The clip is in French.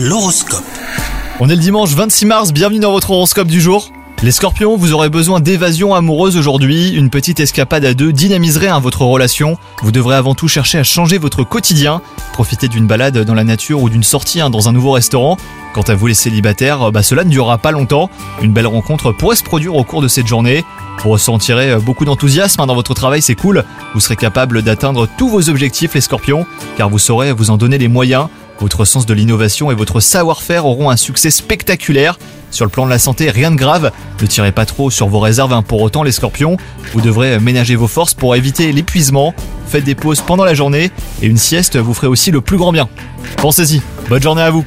L'horoscope. On est le dimanche 26 mars, bienvenue dans votre horoscope du jour. Les scorpions, vous aurez besoin d'évasion amoureuse aujourd'hui. Une petite escapade à deux dynamiserait hein, votre relation. Vous devrez avant tout chercher à changer votre quotidien. Profitez d'une balade dans la nature ou d'une sortie hein, dans un nouveau restaurant. Quant à vous les célibataires, bah, cela ne durera pas longtemps. Une belle rencontre pourrait se produire au cours de cette journée. Vous ressentirez euh, beaucoup d'enthousiasme hein, dans votre travail, c'est cool. Vous serez capable d'atteindre tous vos objectifs les scorpions, car vous saurez vous en donner les moyens. Votre sens de l'innovation et votre savoir-faire auront un succès spectaculaire. Sur le plan de la santé, rien de grave. Ne tirez pas trop sur vos réserves hein, pour autant les scorpions. Vous devrez ménager vos forces pour éviter l'épuisement. Faites des pauses pendant la journée et une sieste vous ferait aussi le plus grand bien. Pensez-y. Bonne journée à vous.